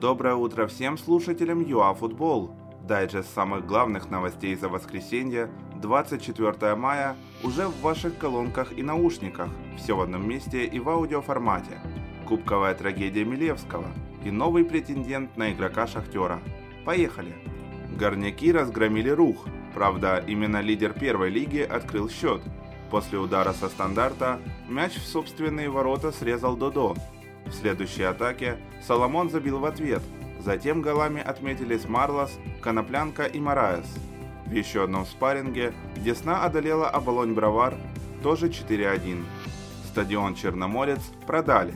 Доброе утро всем слушателям ЮАФутбол. Дайджест самых главных новостей за воскресенье, 24 мая, уже в ваших колонках и наушниках, все в одном месте и в аудиоформате. Кубковая трагедия Милевского и новый претендент на игрока Шахтера. Поехали! Горняки разгромили Рух, правда, именно лидер первой лиги открыл счет. После удара со стандарта мяч в собственные ворота срезал Додо, в следующей атаке Соломон забил в ответ. Затем голами отметились Марлос, Коноплянка и Мараес. В еще одном спарринге Десна одолела Оболонь Бровар, тоже 4-1. Стадион Черноморец продали.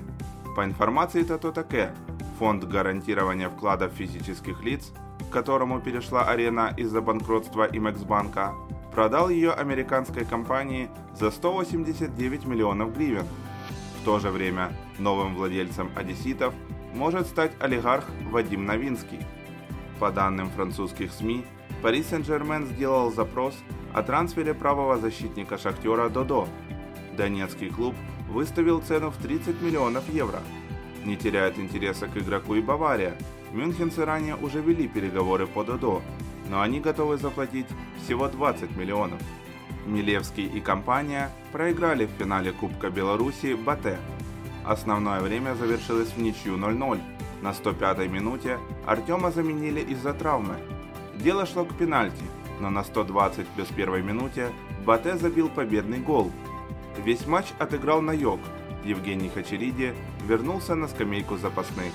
По информации Тото Таке, фонд гарантирования вкладов физических лиц, к которому перешла арена из-за банкротства Имексбанка, продал ее американской компании за 189 миллионов гривен – в то же время новым владельцем одесситов может стать олигарх Вадим Новинский. По данным французских СМИ, Пари Сен-Жермен сделал запрос о трансфере правого защитника Шахтера Додо. Донецкий клуб выставил цену в 30 миллионов евро. Не теряет интереса к игроку и Бавария. Мюнхенцы ранее уже вели переговоры по Додо, но они готовы заплатить всего 20 миллионов. Милевский и компания проиграли в финале Кубка Беларуси Батэ. Основное время завершилось в ничью 0-0. На 105-й минуте Артема заменили из-за травмы. Дело шло к пенальти, но на 120 плюс первой минуте Батэ забил победный гол. Весь матч отыграл Найок. Евгений Хачериди вернулся на скамейку запасных.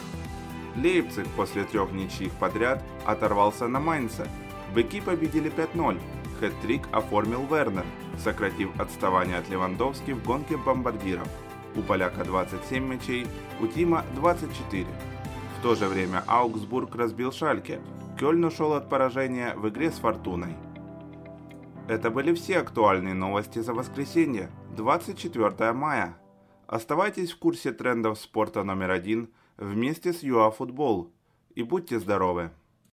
Лейпциг после трех ничьих подряд оторвался на Майнце. Быки победили 5-0, Хэт-трик оформил Вернер, сократив отставание от Левандовски в гонке бомбардиров. У поляка 27 мячей, у Тима 24. В то же время Аугсбург разбил Шальке. Кёльн ушел от поражения в игре с Фортуной. Это были все актуальные новости за воскресенье, 24 мая. Оставайтесь в курсе трендов спорта номер один вместе с ЮАФутбол. И будьте здоровы!